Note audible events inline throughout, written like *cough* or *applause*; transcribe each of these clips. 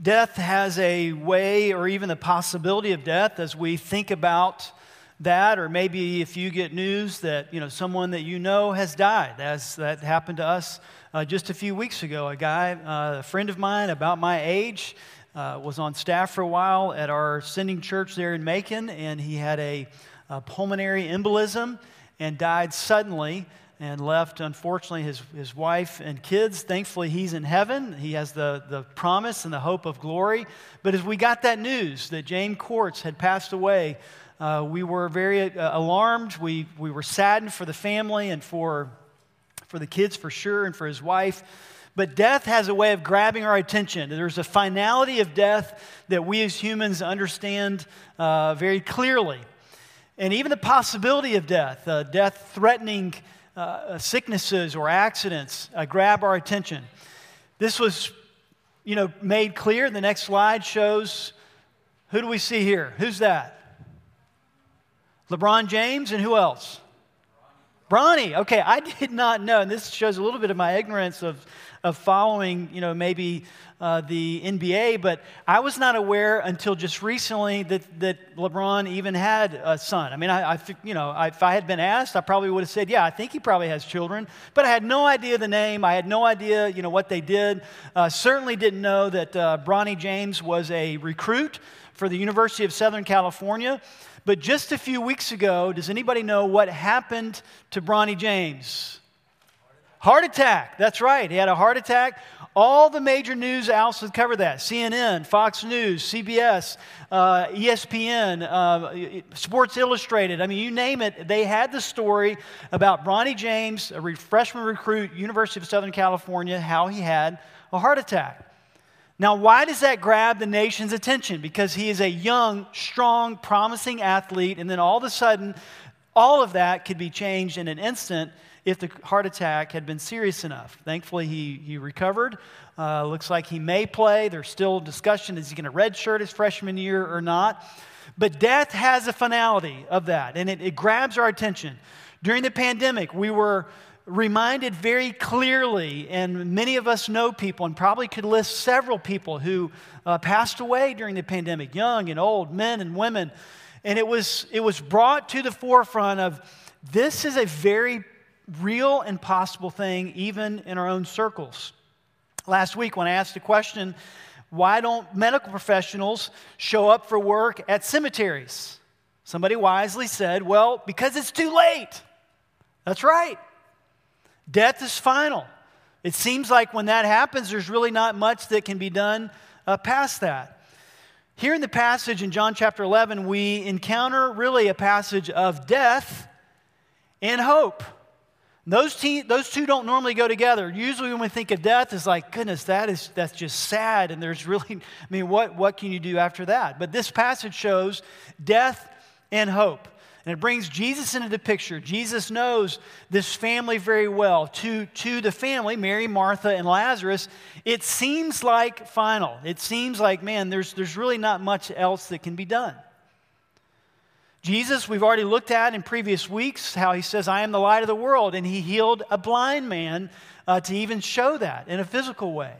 Death has a way, or even the possibility of death, as we think about that, or maybe if you get news that you know someone that you know has died, as that happened to us uh, just a few weeks ago. A guy, uh, a friend of mine, about my age, uh, was on staff for a while at our sending church there in Macon, and he had a, a pulmonary embolism and died suddenly and left, unfortunately, his, his wife and kids. Thankfully, he's in heaven. He has the, the promise and the hope of glory. But as we got that news that James Courts had passed away, uh, we were very uh, alarmed. We, we were saddened for the family and for, for the kids for sure, and for his wife. But death has a way of grabbing our attention. There's a finality of death that we as humans understand uh, very clearly. And even the possibility of death, uh, death threatening uh, sicknesses or accidents uh, grab our attention. This was, you know, made clear. The next slide shows who do we see here? Who's that? LeBron James and who else? Bronny. Okay, I *laughs* did not know, and this shows a little bit of my ignorance of, of following, you know, maybe uh, the NBA, but I was not aware until just recently that, that LeBron even had a son. I mean, I, I you know, I, if I had been asked, I probably would have said, yeah, I think he probably has children, but I had no idea the name. I had no idea, you know, what they did. Uh, certainly didn't know that uh, Bronny James was a recruit for the University of Southern California. But just a few weeks ago, does anybody know what happened to Bronny James? Heart attack. That's right. He had a heart attack. All the major news outlets cover that CNN, Fox News, CBS, uh, ESPN, uh, Sports Illustrated. I mean, you name it, they had the story about Bronny James, a freshman recruit, University of Southern California, how he had a heart attack. Now, why does that grab the nation's attention? Because he is a young, strong, promising athlete, and then all of a sudden, all of that could be changed in an instant if the heart attack had been serious enough. Thankfully, he, he recovered. Uh, looks like he may play. There's still discussion is he going to redshirt his freshman year or not? But death has a finality of that, and it, it grabs our attention. During the pandemic, we were reminded very clearly, and many of us know people, and probably could list several people who uh, passed away during the pandemic, young and old, men and women. And it was, it was brought to the forefront of this is a very real and possible thing, even in our own circles. Last week, when I asked the question, why don't medical professionals show up for work at cemeteries? Somebody wisely said, well, because it's too late. That's right. Death is final. It seems like when that happens, there's really not much that can be done uh, past that. Here in the passage in John chapter 11, we encounter really a passage of death and hope. Those, te- those two don't normally go together. Usually, when we think of death, it's like, goodness, that is, that's just sad. And there's *laughs* really, I mean, what, what can you do after that? But this passage shows death and hope. And it brings Jesus into the picture. Jesus knows this family very well. To, to the family, Mary, Martha, and Lazarus, it seems like final. It seems like, man, there's, there's really not much else that can be done. Jesus, we've already looked at in previous weeks how he says, I am the light of the world, and he healed a blind man uh, to even show that in a physical way.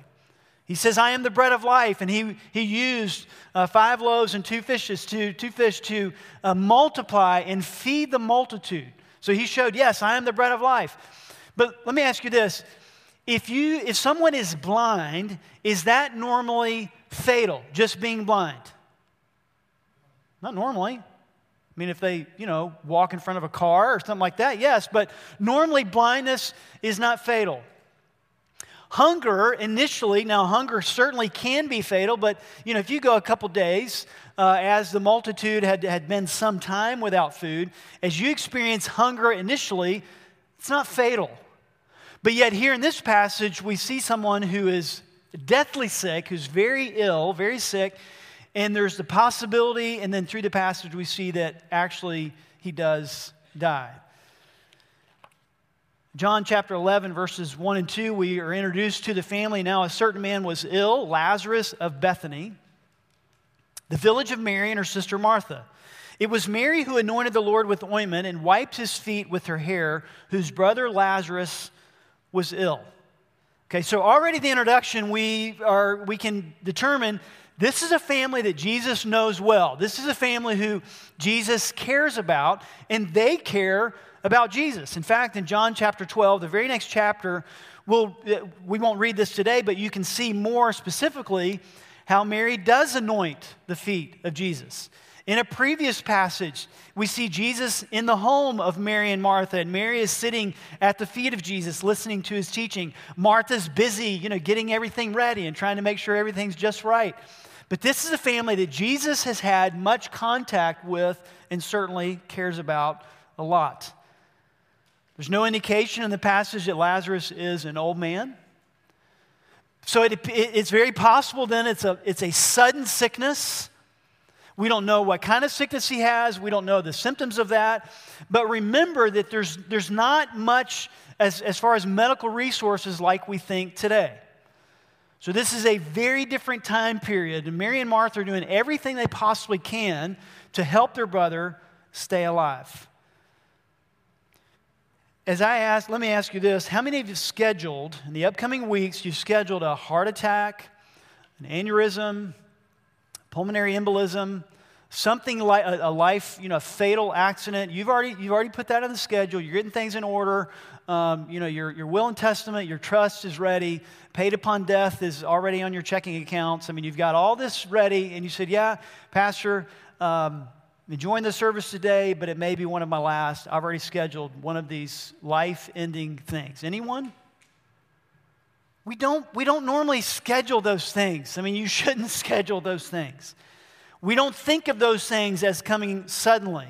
He says, I am the bread of life, and he, he used uh, five loaves and two fishes to, two fish to uh, multiply and feed the multitude. So he showed, yes, I am the bread of life. But let me ask you this. If, you, if someone is blind, is that normally fatal, just being blind? Not normally. I mean, if they, you know, walk in front of a car or something like that, yes, but normally blindness is not fatal. Hunger initially, now hunger certainly can be fatal, but you know, if you go a couple days, uh, as the multitude had, had been some time without food, as you experience hunger initially, it's not fatal. But yet, here in this passage, we see someone who is deathly sick, who's very ill, very sick, and there's the possibility, and then through the passage, we see that actually he does die. John chapter 11, verses 1 and 2, we are introduced to the family. Now, a certain man was ill, Lazarus of Bethany, the village of Mary and her sister Martha. It was Mary who anointed the Lord with ointment and wiped his feet with her hair, whose brother Lazarus was ill. Okay, so already the introduction, we, are, we can determine this is a family that Jesus knows well. This is a family who Jesus cares about, and they care about Jesus. In fact, in John chapter 12, the very next chapter, we'll, we won't read this today, but you can see more specifically how Mary does anoint the feet of Jesus. In a previous passage, we see Jesus in the home of Mary and Martha, and Mary is sitting at the feet of Jesus listening to his teaching. Martha's busy, you know, getting everything ready and trying to make sure everything's just right. But this is a family that Jesus has had much contact with and certainly cares about a lot. There's no indication in the passage that Lazarus is an old man. So it, it, it's very possible then it's a, it's a sudden sickness. We don't know what kind of sickness he has. We don't know the symptoms of that. But remember that there's, there's not much as, as far as medical resources like we think today. So this is a very different time period. And Mary and Martha are doing everything they possibly can to help their brother stay alive. As I ask, let me ask you this how many of you scheduled in the upcoming weeks, you've scheduled a heart attack, an aneurysm, pulmonary embolism, something like a, life, you know, a fatal accident. You've already, you've already put that on the schedule. You're getting things in order. Um, you know, your, your will and testament, your trust is ready. Paid upon death is already on your checking accounts. I mean, you've got all this ready. And you said, yeah, Pastor, um, enjoying the service today, but it may be one of my last. I've already scheduled one of these life ending things. Anyone? We don't, we don't normally schedule those things. I mean, you *laughs* shouldn't schedule those things. We don't think of those things as coming suddenly.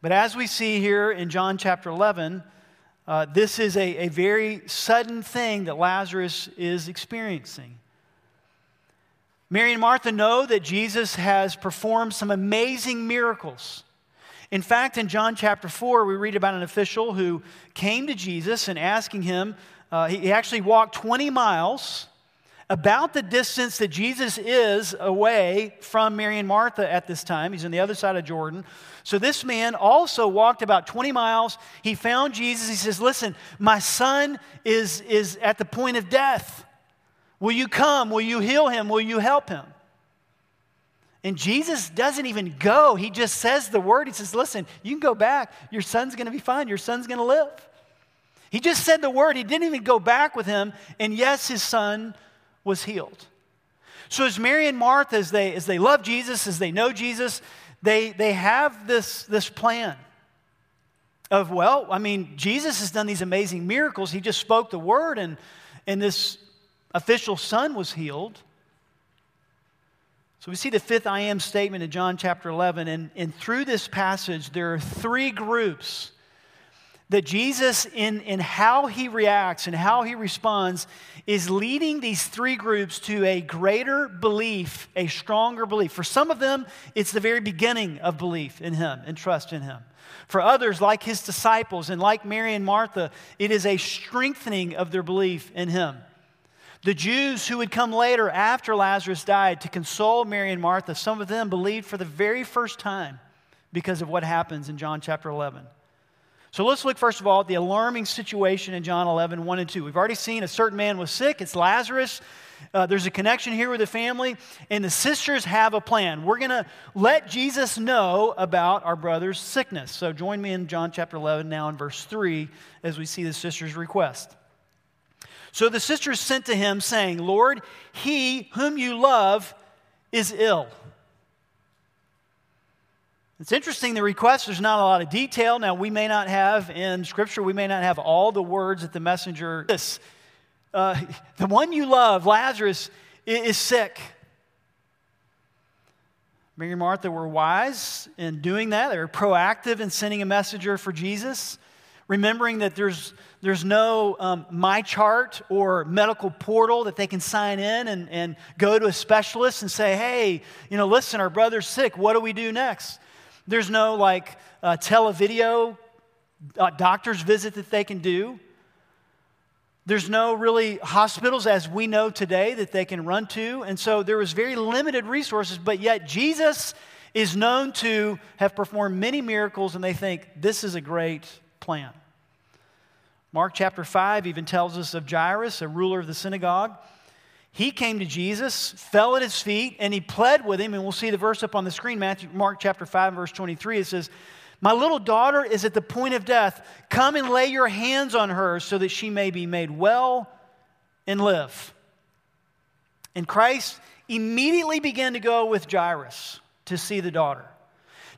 But as we see here in John chapter 11, uh, this is a, a very sudden thing that Lazarus is experiencing. Mary and Martha know that Jesus has performed some amazing miracles. In fact, in John chapter 4, we read about an official who came to Jesus and asking him, uh, he actually walked 20 miles, about the distance that Jesus is away from Mary and Martha at this time. He's on the other side of Jordan. So this man also walked about 20 miles. He found Jesus. He says, Listen, my son is, is at the point of death. Will you come? Will you heal him? Will you help him? And Jesus doesn't even go. He just says the word. He says, Listen, you can go back. Your son's going to be fine. Your son's going to live. He just said the word. He didn't even go back with him. And yes, his son was healed. So as Mary and Martha, as they, as they love Jesus, as they know Jesus, they, they have this, this plan of, well, I mean, Jesus has done these amazing miracles. He just spoke the word, and, and this official son was healed. So we see the fifth I am statement in John chapter 11, and, and through this passage, there are three groups that Jesus, in, in how he reacts and how he responds, is leading these three groups to a greater belief, a stronger belief. For some of them, it's the very beginning of belief in him and trust in him. For others, like his disciples and like Mary and Martha, it is a strengthening of their belief in him. The Jews who would come later after Lazarus died to console Mary and Martha, some of them believed for the very first time because of what happens in John chapter 11. So let's look first of all at the alarming situation in John 11, 1 and 2. We've already seen a certain man was sick, it's Lazarus. Uh, there's a connection here with the family, and the sisters have a plan. We're going to let Jesus know about our brother's sickness. So join me in John chapter 11 now in verse 3 as we see the sisters' request. So the sisters sent to him, saying, Lord, he whom you love is ill. It's interesting, the request, there's not a lot of detail. Now, we may not have in Scripture, we may not have all the words that the messenger. This, uh, the one you love, Lazarus, is sick. Mary and Martha were wise in doing that. They were proactive in sending a messenger for Jesus, remembering that there's, there's no um, MyChart or medical portal that they can sign in and, and go to a specialist and say, hey, you know, listen, our brother's sick. What do we do next? There's no like uh, televideo uh, doctor's visit that they can do. There's no really hospitals as we know today that they can run to. And so there was very limited resources, but yet Jesus is known to have performed many miracles, and they think this is a great plan. Mark chapter 5 even tells us of Jairus, a ruler of the synagogue. He came to Jesus, fell at his feet, and he pled with him. And we'll see the verse up on the screen, Matthew, Mark chapter 5, verse 23. It says, My little daughter is at the point of death. Come and lay your hands on her so that she may be made well and live. And Christ immediately began to go with Jairus to see the daughter.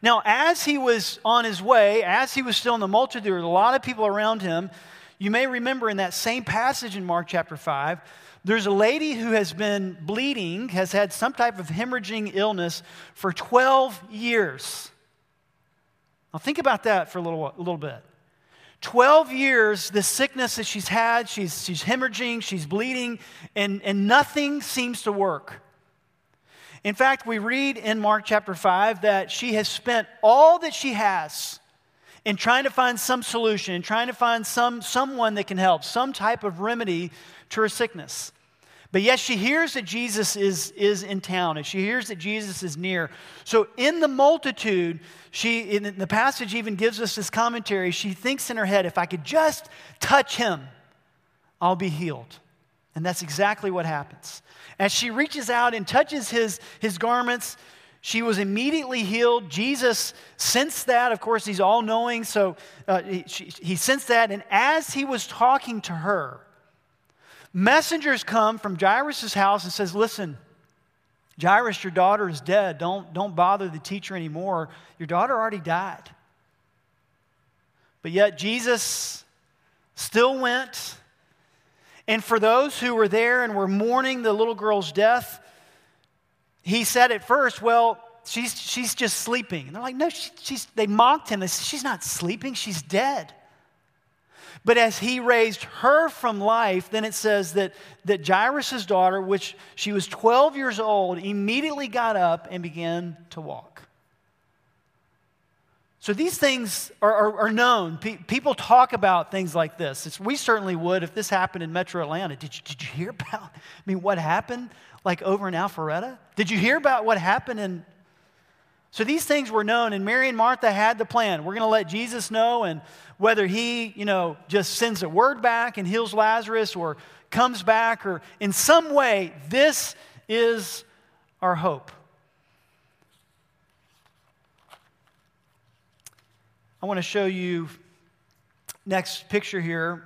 Now, as he was on his way, as he was still in the multitude, there were a lot of people around him. You may remember in that same passage in Mark chapter 5, there's a lady who has been bleeding, has had some type of hemorrhaging illness for 12 years. Now, think about that for a little, a little bit. 12 years, the sickness that she's had, she's, she's hemorrhaging, she's bleeding, and, and nothing seems to work. In fact, we read in Mark chapter 5 that she has spent all that she has in trying to find some solution, in trying to find some, someone that can help, some type of remedy to her sickness. But yet she hears that Jesus is, is in town and she hears that Jesus is near. So, in the multitude, she, in the passage even gives us this commentary. She thinks in her head, if I could just touch him, I'll be healed. And that's exactly what happens. As she reaches out and touches his, his garments, she was immediately healed. Jesus sensed that. Of course, he's all knowing, so uh, he, she, he sensed that. And as he was talking to her, Messengers come from Jairus' house and says, Listen, Jairus, your daughter is dead. Don't, don't bother the teacher anymore. Your daughter already died. But yet Jesus still went. And for those who were there and were mourning the little girl's death, he said at first, Well, she's, she's just sleeping. And they're like, No, she, she's, they mocked him. They said, She's not sleeping, she's dead. But as he raised her from life, then it says that, that Jairus' daughter, which she was 12 years old, immediately got up and began to walk. So these things are, are, are known. Pe- people talk about things like this. It's, we certainly would if this happened in metro Atlanta. Did you, did you hear about, I mean, what happened like over in Alpharetta? Did you hear about what happened in so these things were known, and Mary and Martha had the plan. We're going to let Jesus know, and whether he, you know, just sends a word back and heals Lazarus or comes back or in some way, this is our hope. I want to show you next picture here.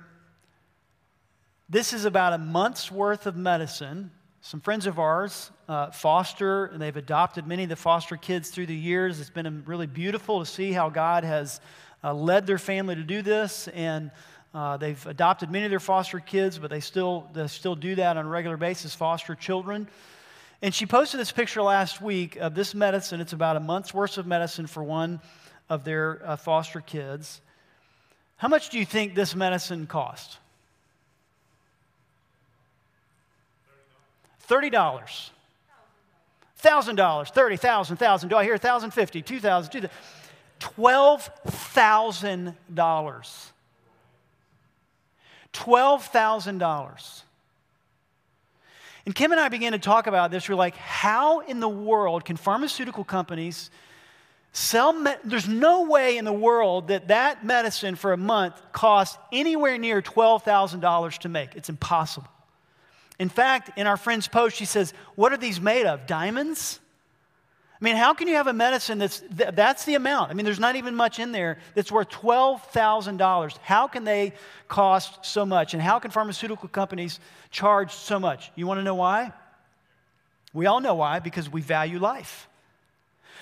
This is about a month's worth of medicine. Some friends of ours uh, foster, and they've adopted many of the foster kids through the years. It's been really beautiful to see how God has uh, led their family to do this, and uh, they've adopted many of their foster kids, but they still, they still do that on a regular basis, foster children. And she posted this picture last week of this medicine. It's about a month's worth of medicine for one of their uh, foster kids. How much do you think this medicine cost? $30. $1,000, 30,000, 1,000. Do I hear 1,050, 2,000, 2,000? $12,000. $12,000. And Kim and I began to talk about this. We're like, how in the world can pharmaceutical companies sell? Me- There's no way in the world that that medicine for a month costs anywhere near $12,000 to make. It's impossible. In fact, in our friend's post, she says, What are these made of? Diamonds? I mean, how can you have a medicine that's that's the amount? I mean, there's not even much in there that's worth $12,000. How can they cost so much? And how can pharmaceutical companies charge so much? You want to know why? We all know why because we value life.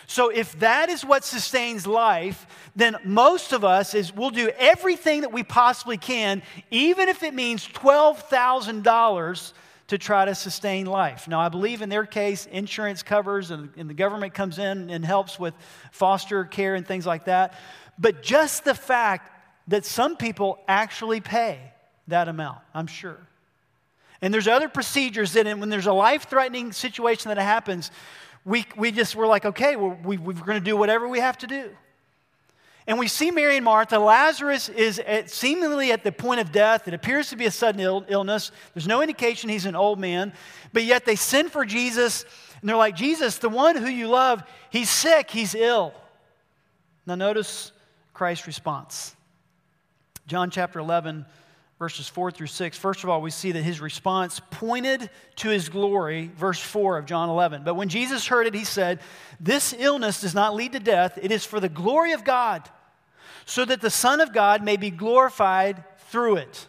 So if that is what sustains life, then most of us is we'll do everything that we possibly can, even if it means $12,000 to try to sustain life. Now, I believe in their case, insurance covers and, and the government comes in and helps with foster care and things like that. But just the fact that some people actually pay that amount, I'm sure. And there's other procedures that, when there's a life threatening situation that happens, we, we just were like, okay, well, we, we're going to do whatever we have to do. And we see Mary and Martha. Lazarus is at, seemingly at the point of death. It appears to be a sudden Ill, illness. There's no indication he's an old man. But yet they send for Jesus, and they're like, Jesus, the one who you love, he's sick, he's ill. Now notice Christ's response. John chapter 11, verses 4 through 6. First of all, we see that his response pointed to his glory, verse 4 of John 11. But when Jesus heard it, he said, This illness does not lead to death, it is for the glory of God, so that the Son of God may be glorified through it.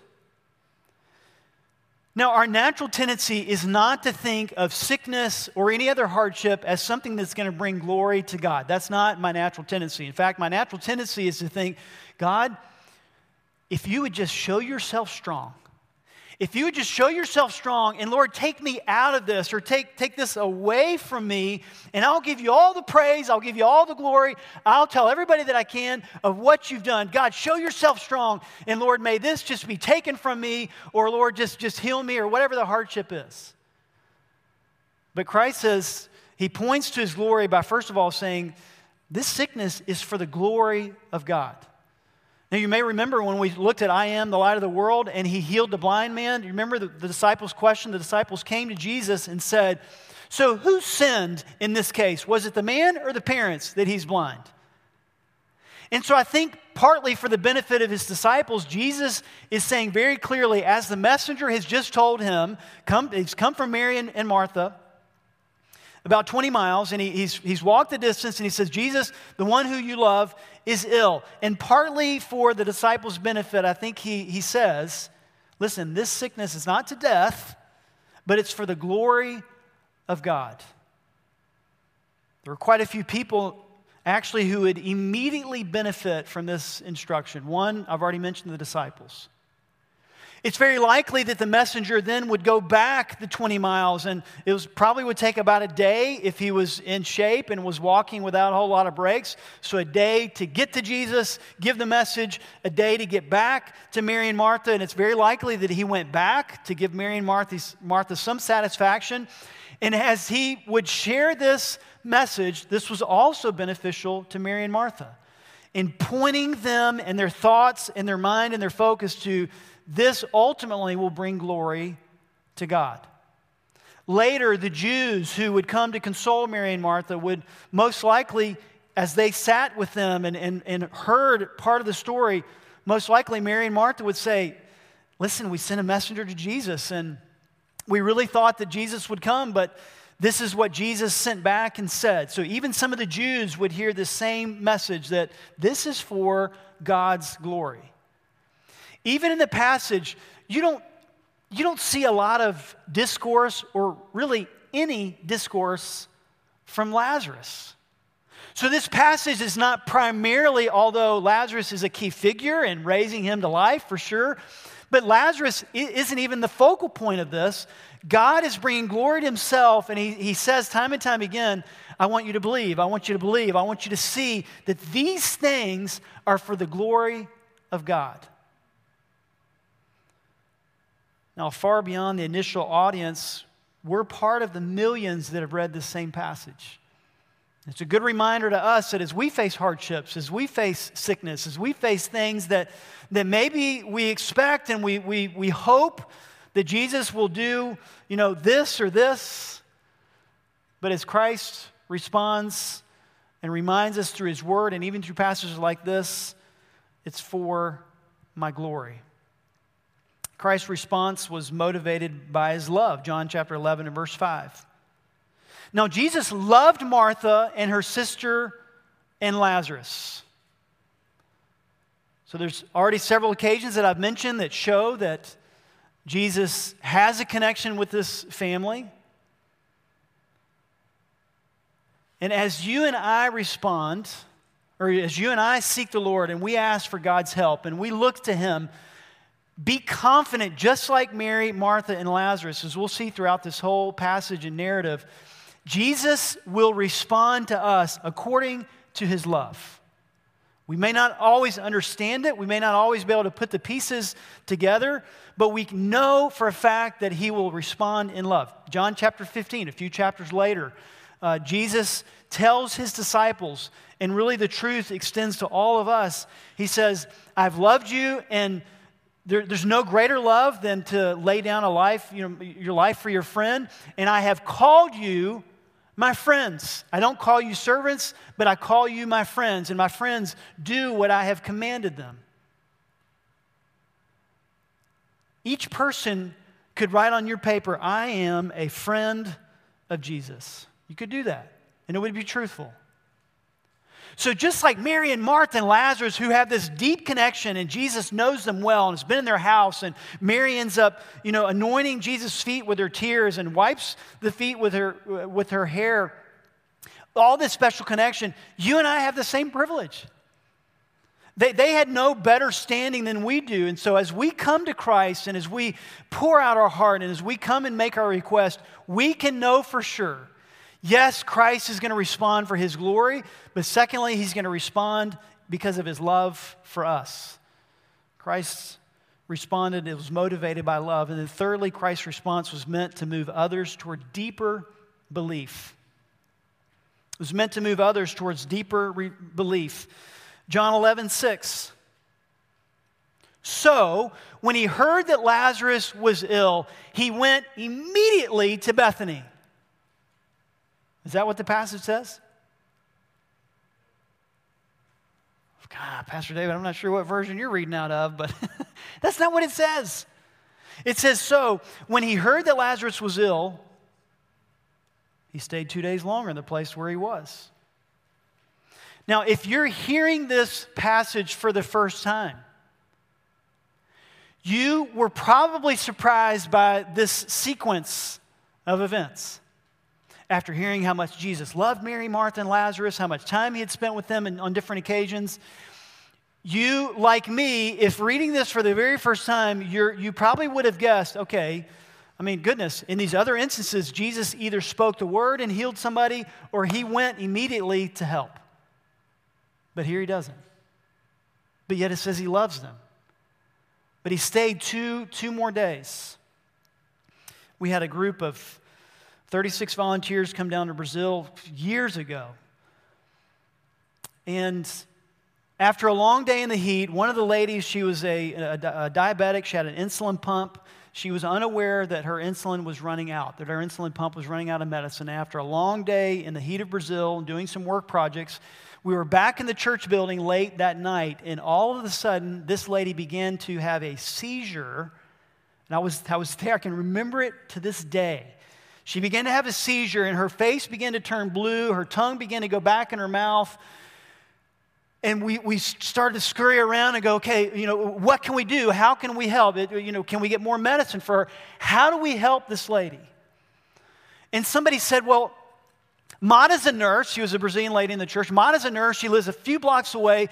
Now, our natural tendency is not to think of sickness or any other hardship as something that's going to bring glory to God. That's not my natural tendency. In fact, my natural tendency is to think, God, if you would just show yourself strong, if you would just show yourself strong and Lord, take me out of this or take, take this away from me, and I'll give you all the praise, I'll give you all the glory, I'll tell everybody that I can of what you've done. God, show yourself strong, and Lord, may this just be taken from me, or Lord, just, just heal me, or whatever the hardship is. But Christ says, He points to His glory by first of all saying, This sickness is for the glory of God. Now, you may remember when we looked at I am the light of the world and he healed the blind man. You remember the, the disciples' question? The disciples came to Jesus and said, So who sinned in this case? Was it the man or the parents that he's blind? And so I think partly for the benefit of his disciples, Jesus is saying very clearly, as the messenger has just told him, come, he's come from Mary and, and Martha, about 20 miles, and he, he's, he's walked the distance, and he says, Jesus, the one who you love, is ill. And partly for the disciples' benefit, I think he, he says, listen, this sickness is not to death, but it's for the glory of God. There were quite a few people actually who would immediately benefit from this instruction. One, I've already mentioned the disciples. It's very likely that the messenger then would go back the 20 miles, and it was, probably would take about a day if he was in shape and was walking without a whole lot of breaks. So, a day to get to Jesus, give the message, a day to get back to Mary and Martha, and it's very likely that he went back to give Mary and Martha, Martha some satisfaction. And as he would share this message, this was also beneficial to Mary and Martha in pointing them and their thoughts and their mind and their focus to this ultimately will bring glory to God. Later, the Jews who would come to console Mary and Martha would most likely, as they sat with them and, and, and heard part of the story, most likely Mary and Martha would say, Listen, we sent a messenger to Jesus, and we really thought that Jesus would come, but this is what Jesus sent back and said. So even some of the Jews would hear the same message that this is for God's glory. Even in the passage, you don't, you don't see a lot of discourse or really any discourse from Lazarus. So, this passage is not primarily, although Lazarus is a key figure in raising him to life for sure, but Lazarus isn't even the focal point of this. God is bringing glory to himself, and he, he says time and time again, I want you to believe, I want you to believe, I want you to see that these things are for the glory of God. Now, far beyond the initial audience, we're part of the millions that have read this same passage. It's a good reminder to us that as we face hardships, as we face sickness, as we face things that, that maybe we expect and we, we, we hope that Jesus will do, you know, this or this, but as Christ responds and reminds us through his word and even through passages like this, it's for my glory. Christ's response was motivated by his love, John chapter 11 and verse 5. Now, Jesus loved Martha and her sister and Lazarus. So, there's already several occasions that I've mentioned that show that Jesus has a connection with this family. And as you and I respond, or as you and I seek the Lord and we ask for God's help and we look to Him be confident, just like Mary, Martha, and Lazarus, as we'll see throughout this whole passage and narrative, Jesus will respond to us according to his love. We may not always understand it, we may not always be able to put the pieces together, but we know for a fact that he will respond in love. John chapter 15, a few chapters later, uh, Jesus tells his disciples, and really the truth extends to all of us. He says, I've loved you, and there, there's no greater love than to lay down a life, you know, your life for your friend. And I have called you my friends. I don't call you servants, but I call you my friends. And my friends do what I have commanded them. each person could write on your paper, I am a friend of Jesus. You could do that, and it would be truthful. So, just like Mary and Martha and Lazarus, who have this deep connection, and Jesus knows them well and has been in their house, and Mary ends up, you know, anointing Jesus' feet with her tears and wipes the feet with her, with her hair. All this special connection, you and I have the same privilege. They, they had no better standing than we do. And so, as we come to Christ and as we pour out our heart and as we come and make our request, we can know for sure yes, Christ is going to respond for his glory, but secondly, he's going to respond because of his love for us. Christ responded, it was motivated by love. And then, thirdly, Christ's response was meant to move others toward deeper belief. It was meant to move others towards deeper re- belief. John 11, 6. So, when he heard that Lazarus was ill, he went immediately to Bethany. Is that what the passage says? God, Pastor David, I'm not sure what version you're reading out of, but *laughs* that's not what it says. It says, So, when he heard that Lazarus was ill, he stayed two days longer in the place where he was. Now, if you're hearing this passage for the first time, you were probably surprised by this sequence of events. After hearing how much Jesus loved Mary, Martha, and Lazarus, how much time he had spent with them on different occasions, you, like me, if reading this for the very first time, you probably would have guessed okay, I mean, goodness, in these other instances, Jesus either spoke the word and healed somebody or he went immediately to help. But here he doesn't. But yet it says he loves them. But he stayed two, two more days. We had a group of 36 volunteers come down to Brazil years ago. And after a long day in the heat, one of the ladies, she was a, a, a, diabetic, she had an insulin pump. She was unaware that her insulin was running out, that her insulin pump was running out of medicine. After a long day in the heat of Brazil, doing some work projects, we were back in the church building late that night, and all of a sudden, this lady began to have a seizure. And I was, I was there, I can remember it to this day. She began to have a seizure, and her face began to turn blue, her tongue began to go back in her mouth. And we, we started to scurry around and go, okay, you know, what can we do? How can we help? It, you know, can we get more medicine for her? How do we help this lady? And somebody said, well, Mata's a nurse. She was a Brazilian lady in the church. Mata's a nurse. She lives a few blocks away.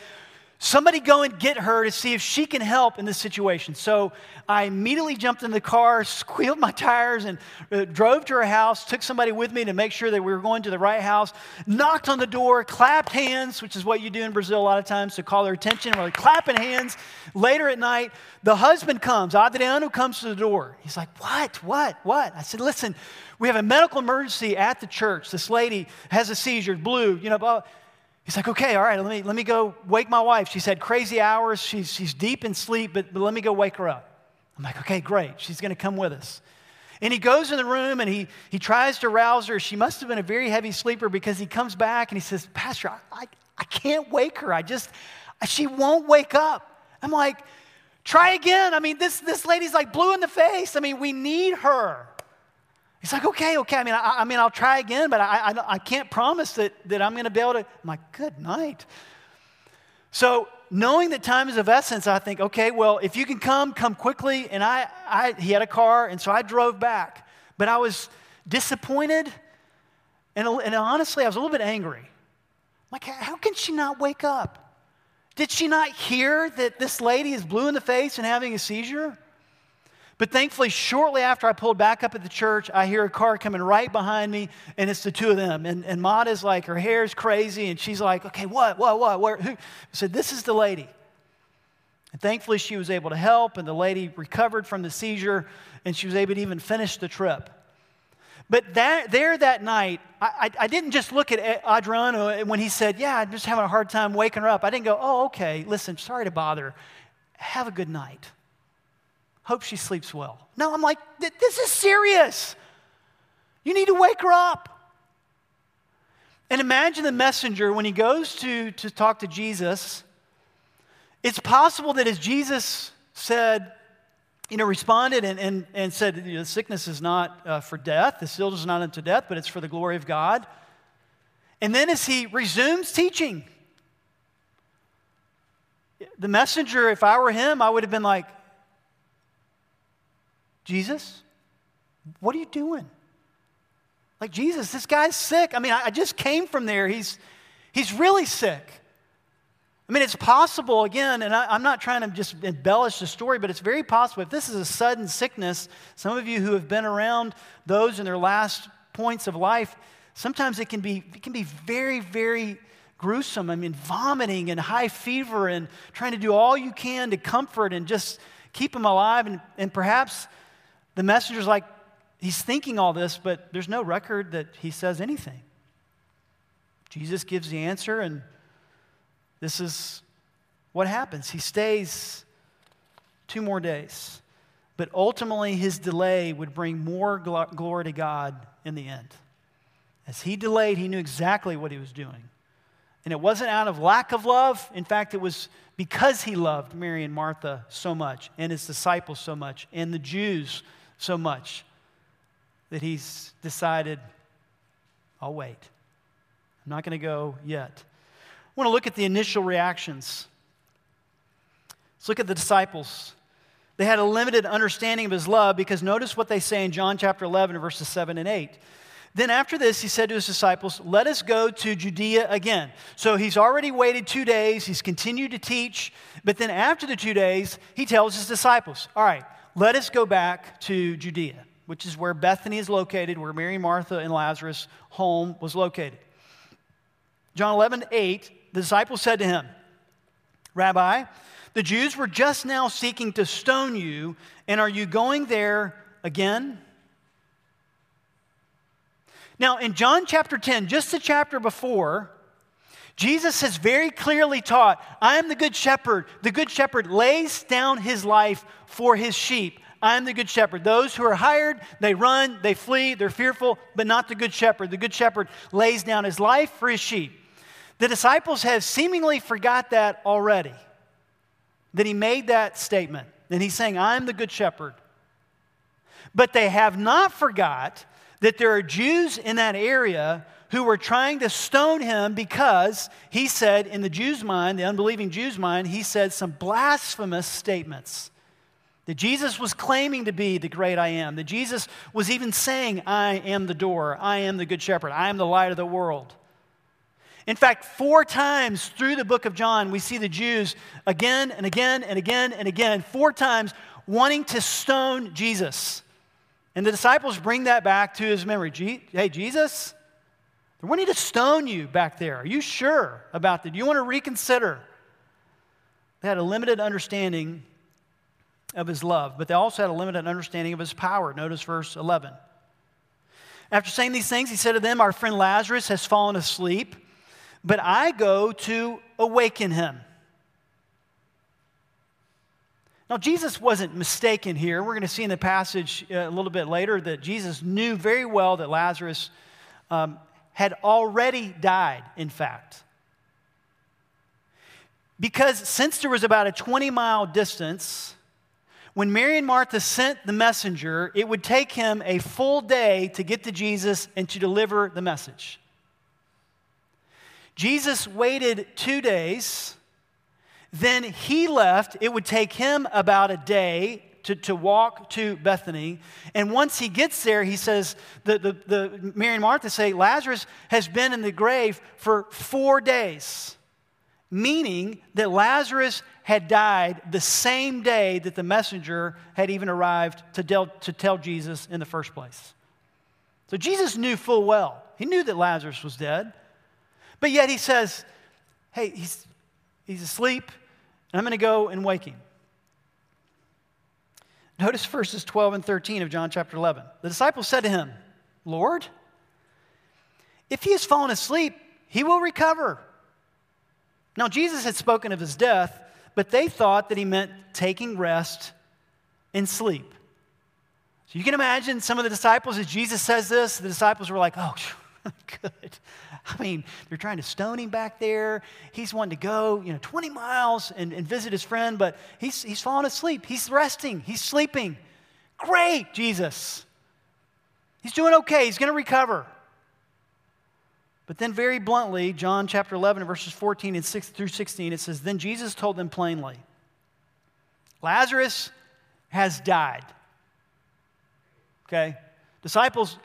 Somebody go and get her to see if she can help in this situation. So I immediately jumped in the car, *laughs* squealed my tires, and uh, drove to her house. Took somebody with me to make sure that we were going to the right house. Knocked on the door, clapped hands, which is what you do in Brazil a lot of times to call their attention. We're like clapping hands. Later at night, the husband comes. Adriano comes to the door. He's like, What? What? What? I said, Listen, we have a medical emergency at the church. This lady has a seizure, blue, you know, blah. He's like, okay, all right, let me, let me go wake my wife. She's had crazy hours. She's, she's deep in sleep, but, but let me go wake her up. I'm like, okay, great. She's going to come with us. And he goes in the room and he, he tries to rouse her. She must have been a very heavy sleeper because he comes back and he says, Pastor, I, I, I can't wake her. I just, she won't wake up. I'm like, try again. I mean, this, this lady's like blue in the face. I mean, we need her. He's like, okay, okay. I mean, I, I mean, I'll try again, but I, I, I can't promise that, that I'm going to be able to. I'm like, good night. So, knowing that time is of essence, I think, okay, well, if you can come, come quickly. And I, I he had a car, and so I drove back. But I was disappointed, and, and honestly, I was a little bit angry. Like, how can she not wake up? Did she not hear that this lady is blue in the face and having a seizure? But thankfully, shortly after I pulled back up at the church, I hear a car coming right behind me, and it's the two of them. And, and Maud is like, her hair is crazy, and she's like, okay, what, what, what, where, who? I said, this is the lady. And thankfully, she was able to help, and the lady recovered from the seizure, and she was able to even finish the trip. But that, there that night, I, I, I didn't just look at Adriano when he said, Yeah, I'm just having a hard time waking her up. I didn't go, Oh, okay, listen, sorry to bother. Have a good night. Hope she sleeps well. No, I'm like, this is serious. You need to wake her up. And imagine the messenger when he goes to, to talk to Jesus. It's possible that as Jesus said, you know, responded and, and, and said, you know, the sickness is not uh, for death, the illness is not unto death, but it's for the glory of God. And then as he resumes teaching, the messenger, if I were him, I would have been like, Jesus, what are you doing? Like, Jesus, this guy's sick. I mean, I, I just came from there. He's, he's really sick. I mean, it's possible, again, and I, am not trying to just embellish the story, but it's very possible. If this is a sudden sickness, some of you who have been around those in their last points of life, sometimes it can be, it can be very, very gruesome. I mean, vomiting and high fever and trying to do all you can to comfort and just keep them alive. And, and perhaps the messenger's like, he's thinking all this, but there's no record that he says anything. Jesus gives the answer, and this is what happens. He stays two more days, but ultimately his delay would bring more glory to God in the end. As he delayed, he knew exactly what he was doing. And it wasn't out of lack of love. In fact, it was because he loved Mary and Martha so much, and his disciples so much, and the Jews so much, that he's decided, I'll wait. I'm not going to go yet. I want to look at the initial reactions. Let's look at the disciples. They had a limited understanding of his love because notice what they say in John chapter 11, verses 7 and 8. Then after this, he said to his disciples, Let us go to Judea again. So he's already waited two days. He's continued to teach. But then after the two days, he tells his disciples, All right, let us go back to Judea, which is where Bethany is located, where Mary, Martha, and Lazarus' home was located. John 11, 8, the disciples said to him, Rabbi, the Jews were just now seeking to stone you, and are you going there again? Now, in John chapter 10, just the chapter before, Jesus has very clearly taught, I am the good shepherd. The good shepherd lays down his life for his sheep. I am the good shepherd. Those who are hired, they run, they flee, they're fearful, but not the good shepherd. The good shepherd lays down his life for his sheep. The disciples have seemingly forgot that already, that he made that statement. And he's saying, I'm the good shepherd. But they have not forgot that there are Jews in that area who were trying to stone him because he said, in the Jews' mind, the unbelieving Jews' mind, he said some blasphemous statements. That Jesus was claiming to be the great I am. That Jesus was even saying, I am the door. I am the good shepherd. I am the light of the world. In fact, four times through the book of John, we see the Jews again and again and again and again, four times wanting to stone Jesus. And the disciples bring that back to his memory. Hey, Jesus, they're wanting to stone you back there. Are you sure about that? Do you want to reconsider? They had a limited understanding of his love, but they also had a limited understanding of his power. Notice verse 11. After saying these things, he said to them, Our friend Lazarus has fallen asleep but I go to awaken him. Now, Jesus wasn't mistaken here. We're going to see in the passage uh, a little bit later that Jesus knew very well that Lazarus um, had already died, in fact. Because since there was about a 20 mile distance, when Mary and Martha sent the messenger, it would take him a full day to get to Jesus and to deliver the message. Jesus waited two days. Then he left. It would take him about a day to, to walk to Bethany. And once he gets there, he says, the, the, the, Mary and Martha say, Lazarus has been in the grave for four days, meaning that Lazarus had died the same day that the messenger had even arrived to, del- to tell Jesus in the first place. So Jesus knew full well. He knew that Lazarus was dead. But yet he says, hey, he's, he's asleep, and I'm going to go and wake him. Notice verses 12 and 13 of John chapter 11. The disciples said to him, Lord, if he has fallen asleep, he will recover. Now, Jesus had spoken of his death, but they thought that he meant taking rest and sleep. So you can imagine some of the disciples, as Jesus says this, the disciples were like, oh, *laughs* Good. I mean, they're trying to stone him back there. He's wanting to go, you know, 20 miles and, and visit his friend, but he's, he's falling asleep. He's resting. He's sleeping. Great, Jesus. He's doing okay. He's going to recover. But then, very bluntly, John chapter 11, verses 14 and 6 through 16, it says, Then Jesus told them plainly, Lazarus has died. Okay? Disciples,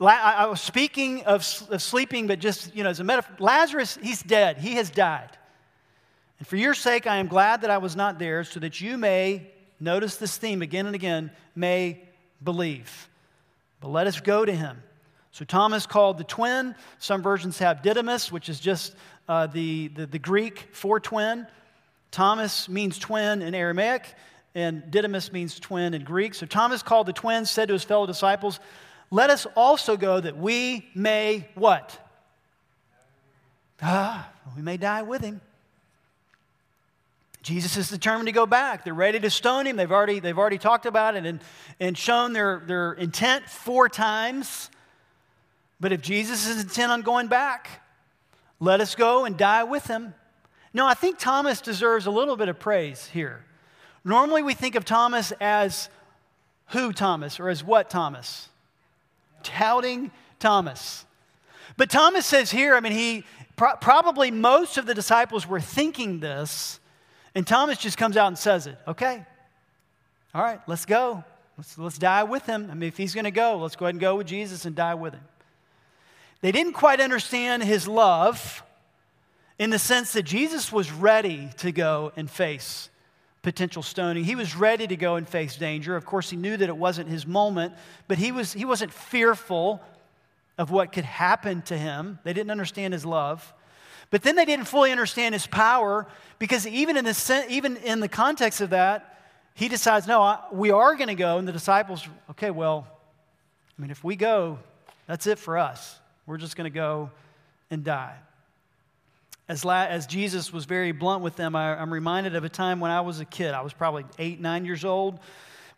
I was speaking of, sleeping, but just, you know, as a metaphor. Lazarus, he's dead. He has died. And for your sake, I am glad that I was not there, so that you may, notice this theme again and again, may believe. But let us go to him. So Thomas called the twin. Some versions have Didymus, which is just uh, the, the, the Greek for twin. Thomas means twin in Aramaic, and Didymus means twin in Greek. So Thomas called the twin, said to his fellow disciples, Let us also go that we may what? Ah, we may die with him. Jesus is determined to go back. They're ready to stone him. They've already, they've already talked about it and, and shown their, their intent four times. But if Jesus is intent on going back, let us go and die with him. No, I think Thomas deserves a little bit of praise here. Normally we think of Thomas as who Thomas or as what Thomas? Doubting Thomas. But Thomas says here, I mean, he pro- probably most of the disciples were thinking this, and Thomas just comes out and says it. Okay, all right, let's go. Let's, let's die with him. I mean, if he's going to go, let's go ahead and go with Jesus and die with him. They didn't quite understand his love in the sense that Jesus was ready to go and face potential stoning. He was ready to go and face danger. Of course, he knew that it wasn't his moment, but he, was, he wasn't fearful of what could happen to him. They didn't understand his love. But then they didn't fully understand his power because even in the, even in the context of that, he decides, no, I, we are going to go. And the disciples, okay, well, I mean, if we go, that's it for us. We're just going to go and die. As, la- as Jesus was very blunt with them, I, I'm reminded of a time when I was a kid. I was probably eight, nine years old.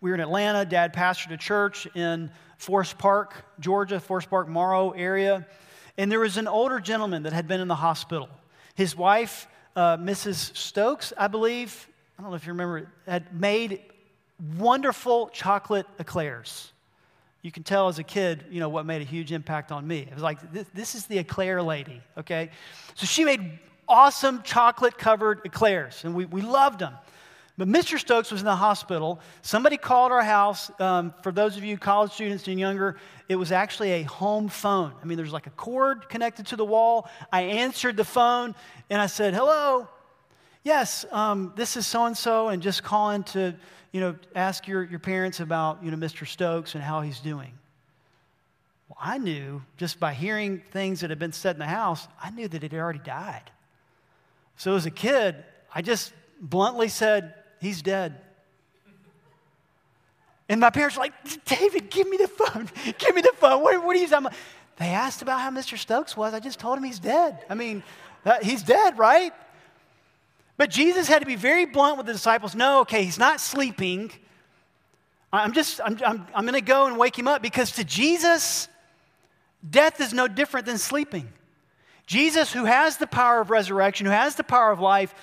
We were in Atlanta. Dad pastored a church in Forest Park, Georgia, Forest Park, Morrow area. And there was an older gentleman that had been in the hospital. His wife, uh, Mrs. Stokes, I believe, I don't know if you remember, had made wonderful chocolate eclairs you can tell as a kid, you know, what made a huge impact on me. It was like, this, this is the eclair lady, okay? So she made awesome chocolate covered eclairs, and we, we loved them. But Mr. Stokes was in the hospital. Somebody called our house. Um, for those of you college students and younger, it was actually a home phone. I mean, there's like a cord connected to the wall. I answered the phone and I said, Hello. Yes, um, this is so and so, and just calling to you know, ask your, your parents about, you know, Mr. Stokes and how he's doing. Well, I knew just by hearing things that had been said in the house, I knew that he had already died. So as a kid, I just bluntly said, He's dead. And my parents were like, David, give me the phone. *laughs* give me the phone. What, what are you about? They asked about how Mr. Stokes was. I just told him he's dead. I mean, he's dead, right? But Jesus had to be very blunt with the disciples. No, okay, he's not sleeping. I'm just, I'm, I'm, I'm going to go and wake him up because to Jesus, death is no different than sleeping. Jesus, who has the power of resurrection, who has the power of life,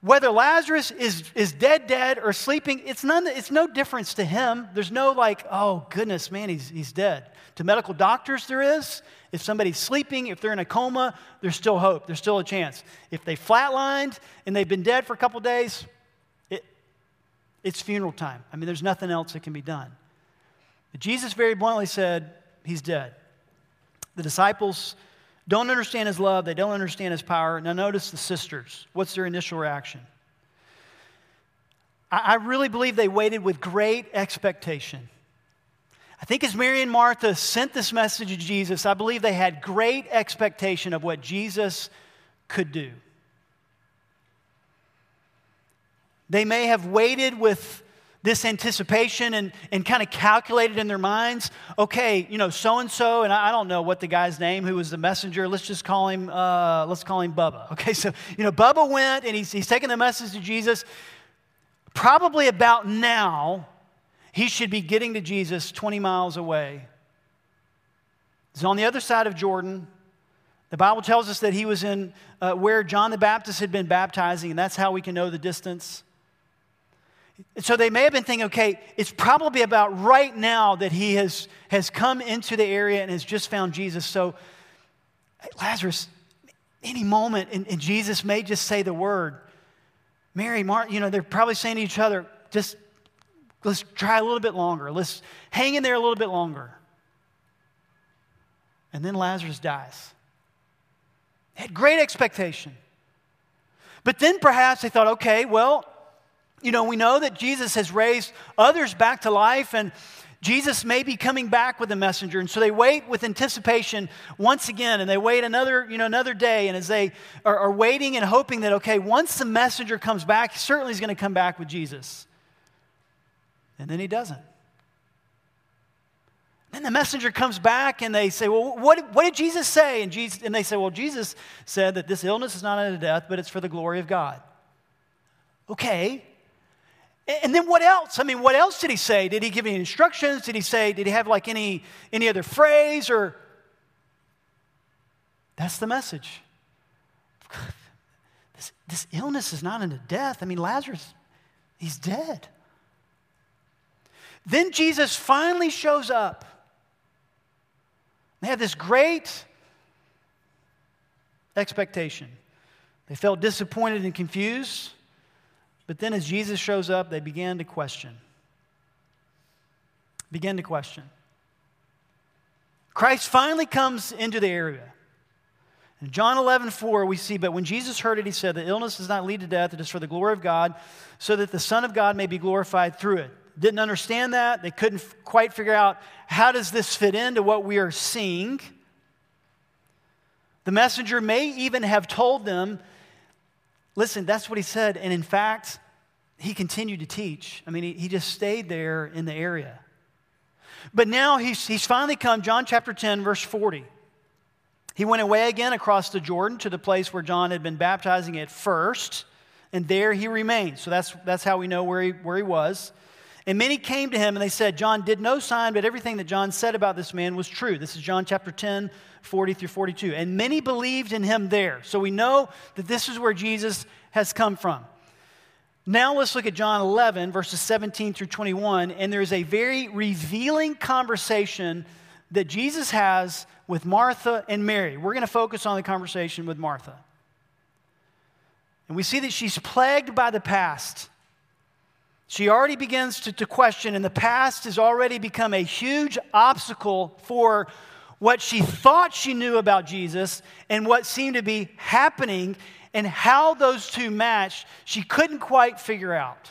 whether Lazarus is, is dead, dead, or sleeping, it's, none, it's no difference to him. There's no like, oh, goodness, man, he's, he's dead. To medical doctors, there is. If somebody's sleeping, if they're in a coma, there's still hope. There's still a chance. If they flatlined and they've been dead for a couple days, it, it's funeral time. I mean, there's nothing else that can be done. But Jesus very bluntly said, He's dead. The disciples don't understand His love, they don't understand His power. Now, notice the sisters. What's their initial reaction? I, I really believe they waited with great expectation. I think as Mary and Martha sent this message to Jesus, I believe they had great expectation of what Jesus could do. They may have waited with this anticipation and, and kind of calculated in their minds okay you know so and so and I, don't know what the guy's name who was the messenger let's just call him uh, let's call him bubba *laughs* okay so you know bubba went and he's, he's taking the message to jesus probably about now he should be getting to Jesus 20 miles away He's on the other side of Jordan. The Bible tells us that he was in uh, where John the Baptist had been baptizing, and that's how we can know the distance. So they may have been thinking, okay, it's probably about right now that he has, has come into the area and has just found Jesus. So, Lazarus, any moment, and, and Jesus may just say the word. Mary, Martha, you know, they're probably saying to each other, just let's try a little bit longer. Let's hang in there a little bit longer. And then Lazarus dies. They had great expectation. But then perhaps they thought, okay, well, you know, we know that Jesus has raised others back to life, and Jesus may be coming back with a messenger. And so they wait with anticipation once again, and they wait another, you know, another day. And as they are, are waiting and hoping that, okay, once the messenger comes back, certainly he's going to come back with Jesus. And then he doesn't. Then the messenger comes back and they say, Well, what, what did Jesus say? And, Jesus, and they say, Well, Jesus said that this illness is not unto death, but it's for the glory of God. Okay. And then what else? I mean, what else did he say? Did he give any instructions? Did he say, did he have like any, any other phrase or? That's the message. *laughs* This, this illness is not unto death. I mean, Lazarus, he's dead. Then Jesus finally shows up. They had this great expectation. They felt disappointed and confused. But then as Jesus shows up, they began to question. Begin to question. Christ finally comes into the area. In John 11, 4, we see, but when Jesus heard it, he said, The illness does not lead to death, it is for the glory of God, so that the Son of God may be glorified through it. Didn't understand that. They couldn't f- quite figure out how does this fit into what we are seeing. The messenger may even have told them Listen, that's what he said. And in fact, he continued to teach. I mean, he, he just stayed there in the area. But now he's, he's finally come, John chapter 10, verse 40. He went away again across the Jordan to the place where John had been baptizing at first, and there he remained. So that's, that's how we know where he, where he was. And many came to him and they said, John did no sign, but everything that John said about this man was true. This is John chapter 10, 40 through 42. And many believed in him there. So we know that this is where Jesus has come from. Now let's look at John 11, verses 17 through 21. And there's a very revealing conversation that Jesus has with Martha and Mary. We're going to focus on the conversation with Martha. And we see that she's plagued by the past. She already begins to, to question, and the past has already become a huge obstacle for what she thought she knew about Jesus and what seemed to be happening, and how those two matched, she couldn't quite figure out.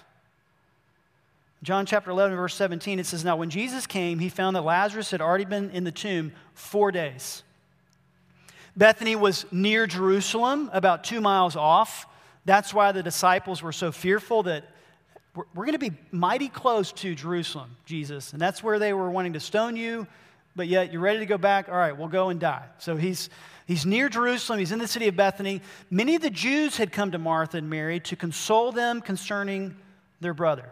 John chapter 11, verse 17, it says, Now when Jesus came, he found that Lazarus had already been in the tomb four days. Bethany was near Jerusalem, about two miles off. That's why the disciples were so fearful that we're, we're going to be mighty close to Jerusalem, Jesus. And that's where they were wanting to stone you, but yet you're ready to go back. All right, we'll go and die. So he's, he's near Jerusalem. He's in the city of Bethany. Many of the Jews had come to Martha and Mary to console them concerning their brother.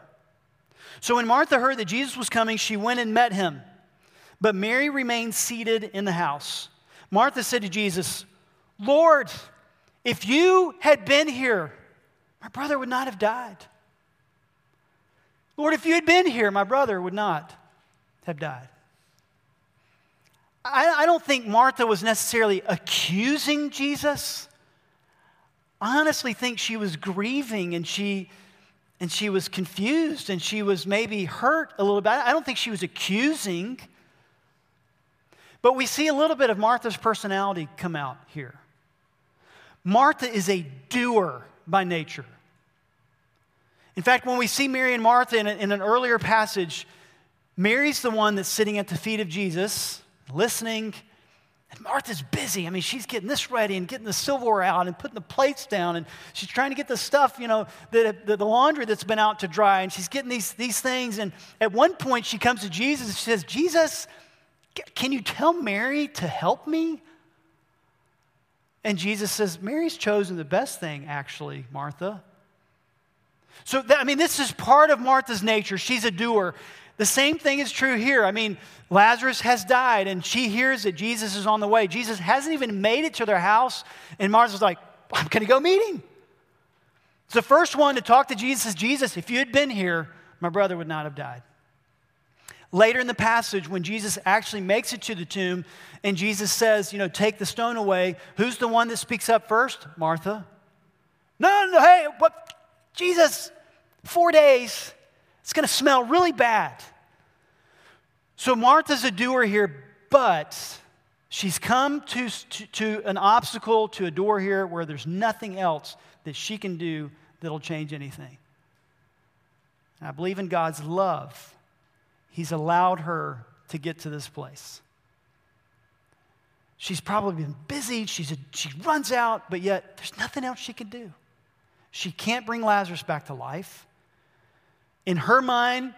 So when Martha heard that Jesus was coming, she went and met him. But Mary remained seated in the house. Martha said to Jesus, Lord, if you had been here, my brother would not have died. Lord, if you had been here, my brother would not have died. I, I don't think Martha was necessarily accusing Jesus. I honestly think she was grieving and she and she was confused and she was maybe hurt a little bit. I don't think she was accusing. But we see a little bit of Martha's personality come out here. Martha is a doer by nature. In fact, when we see Mary and Martha in, in an earlier passage, Mary's the one that's sitting at the feet of Jesus, listening. And Martha's busy. I mean, she's getting this ready and getting the silverware out and putting the plates down. And she's trying to get the stuff, you know, the, the, the, laundry that's been out to dry. And she's getting these, these things. And at one point, she comes to Jesus and she says, Jesus, can you tell Mary to help me? And Jesus says, Mary's chosen the best thing, actually, Martha. So, that, I mean, this is part of Martha's nature. She's a doer. The same thing is true here. I mean, Lazarus has died, and she hears that Jesus is on the way. Jesus hasn't even made it to their house, and Martha's like, I'm going to go meet him. It's the first one to talk to Jesus. Jesus, if you had been here, my brother would not have died. Later in the passage, when Jesus actually makes it to the tomb and Jesus says, you know, take the stone away, who's the one that speaks up first? Martha. No, no, hey, what? Jesus, four days. It's going to smell really bad. So Martha's a doer here, but she's come to, to, to, an obstacle, to a door here where there's nothing else that she can do that'll change anything. And I believe in God's love. He's allowed her to get to this place. She's probably been busy. She's a, she runs out, but yet there's nothing else she can do. She can't bring Lazarus back to life. In her mind,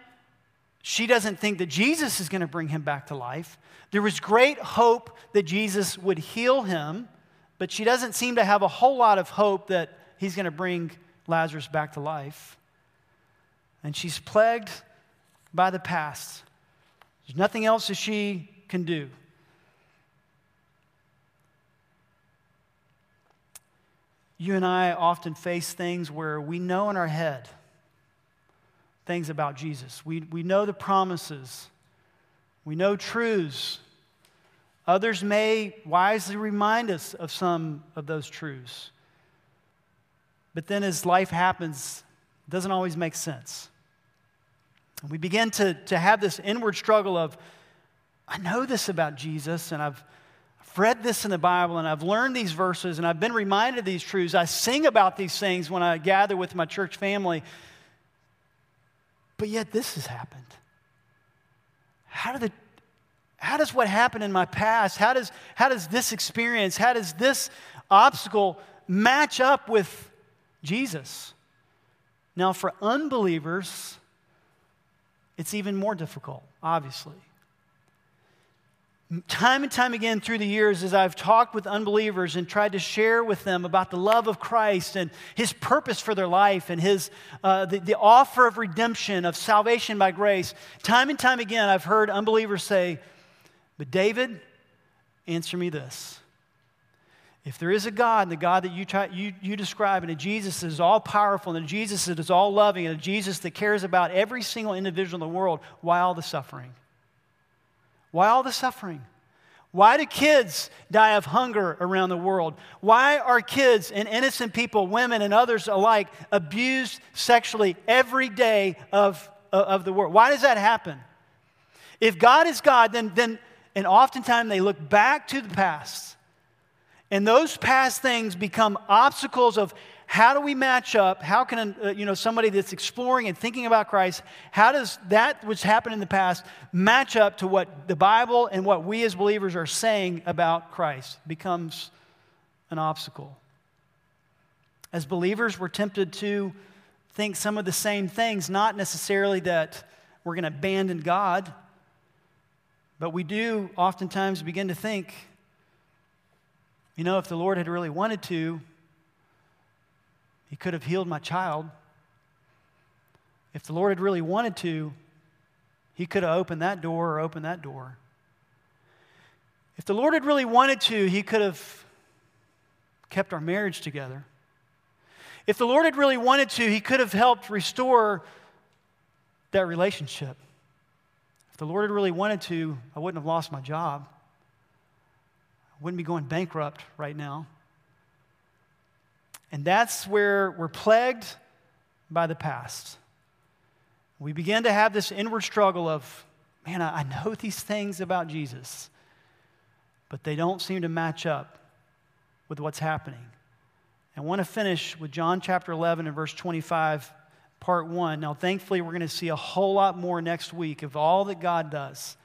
she doesn't think that Jesus is going to bring him back to life. There was great hope that Jesus would heal him, but she doesn't seem to have a whole lot of hope that he's going to bring Lazarus back to life. And she's plagued by the past. There's nothing else that she can do. You and I often face things where we know in our head things about Jesus. We, we know the promises, we know truths. Others may wisely remind us of some of those truths. But then as life happens, it doesn't always make sense. And we begin to, to have this inward struggle of, I know this about Jesus, and I've, I've read this in the Bible, and I've learned these verses, and I've been reminded of these truths. I sing about these things when I gather with my church family. But yet, this has happened. How, do the, how does what happened in my past, how does, how does this experience, how does this obstacle match up with Jesus? Now, for unbelievers, it's even more difficult, obviously time and time again through the years as I've talked with unbelievers and tried to share with them about the love of Christ and his purpose for their life and his, uh, the, the offer of redemption, of salvation by grace, time and time again I've heard unbelievers say, But David, answer me this. If there is a God, and the God that you, try, you, you describe, and a Jesus that is all powerful, and a Jesus that is all loving, and a Jesus that cares about every single individual in the world, why all the suffering? Why all the suffering? Why do kids die of hunger around the world? Why are kids and innocent people, women and others alike, abused sexually every day of, uh, of the world? Why does that happen? If God is God, then, then and oftentimes they look back to the past. And those past things become obstacles of how do we match up? How can uh, you know somebody that's exploring and thinking about Christ? How does that which happened in the past match up to what the Bible and what we as believers are saying about Christ? Becomes an obstacle. As believers, we're tempted to think some of the same things, not necessarily that we're going to abandon God, but we do oftentimes begin to think, you know, if the Lord had really wanted to, he could have healed my child. If the Lord had really wanted to, He could have opened that door or opened that door. If the Lord had really wanted to, He could have kept our marriage together. If the Lord had really wanted to, He could have helped restore that relationship. If the Lord had really wanted to, I wouldn't have lost my job. I wouldn't be going bankrupt right now. And that's where we're plagued by the past. We begin to have this inward struggle of, man, I know these things about Jesus, but they don't seem to match up with what's happening. I want to finish with John chapter 11 and verse 25, part 1. Now, thankfully, we're going to see a whole lot more next week of all that God does.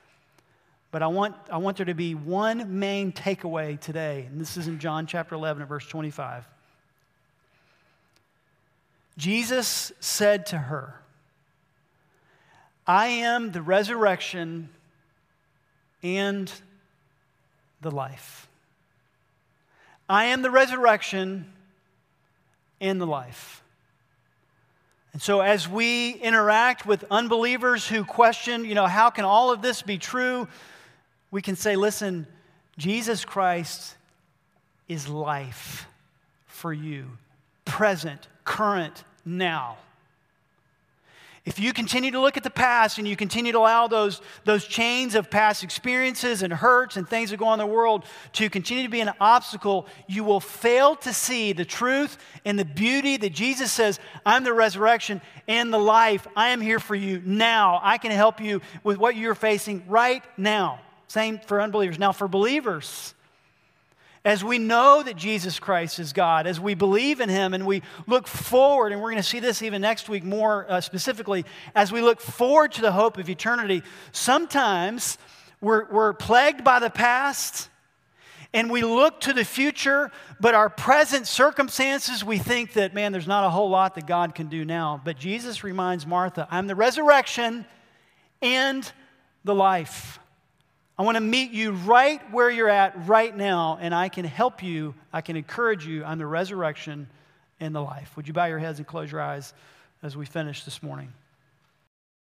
But I want, I want there to be one main takeaway today, and this is in John chapter 11 and verse 25. Jesus said to her, I am the resurrection and the life. I am the resurrection and the life. And so, as we interact with unbelievers who question, you know, how can all of this be true? We can say, listen, Jesus Christ is life for you, present, current, now. If you continue to look at the past and you continue to allow those, those chains of past experiences and hurts and things that go on in the world to continue to be an obstacle, you will fail to see the truth and the beauty that Jesus says, I'm the resurrection and the life. I am here for you now. I can help you with what you're facing right now. Same for unbelievers. Now, for believers, as we know that Jesus Christ is God, as we believe in Him and we look forward, and we're going to see this even next week more uh, specifically, as we look forward to the hope of eternity, sometimes we're, we're plagued by the past and we look to the future, but our present circumstances, we think that, man, there's not a whole lot that God can do now. But Jesus reminds Martha, I'm the resurrection and the life. I want to meet you right where you're at right now, and I can help you. I can encourage you. I'm the resurrection and the life. Would you bow your heads and close your eyes as we finish this morning?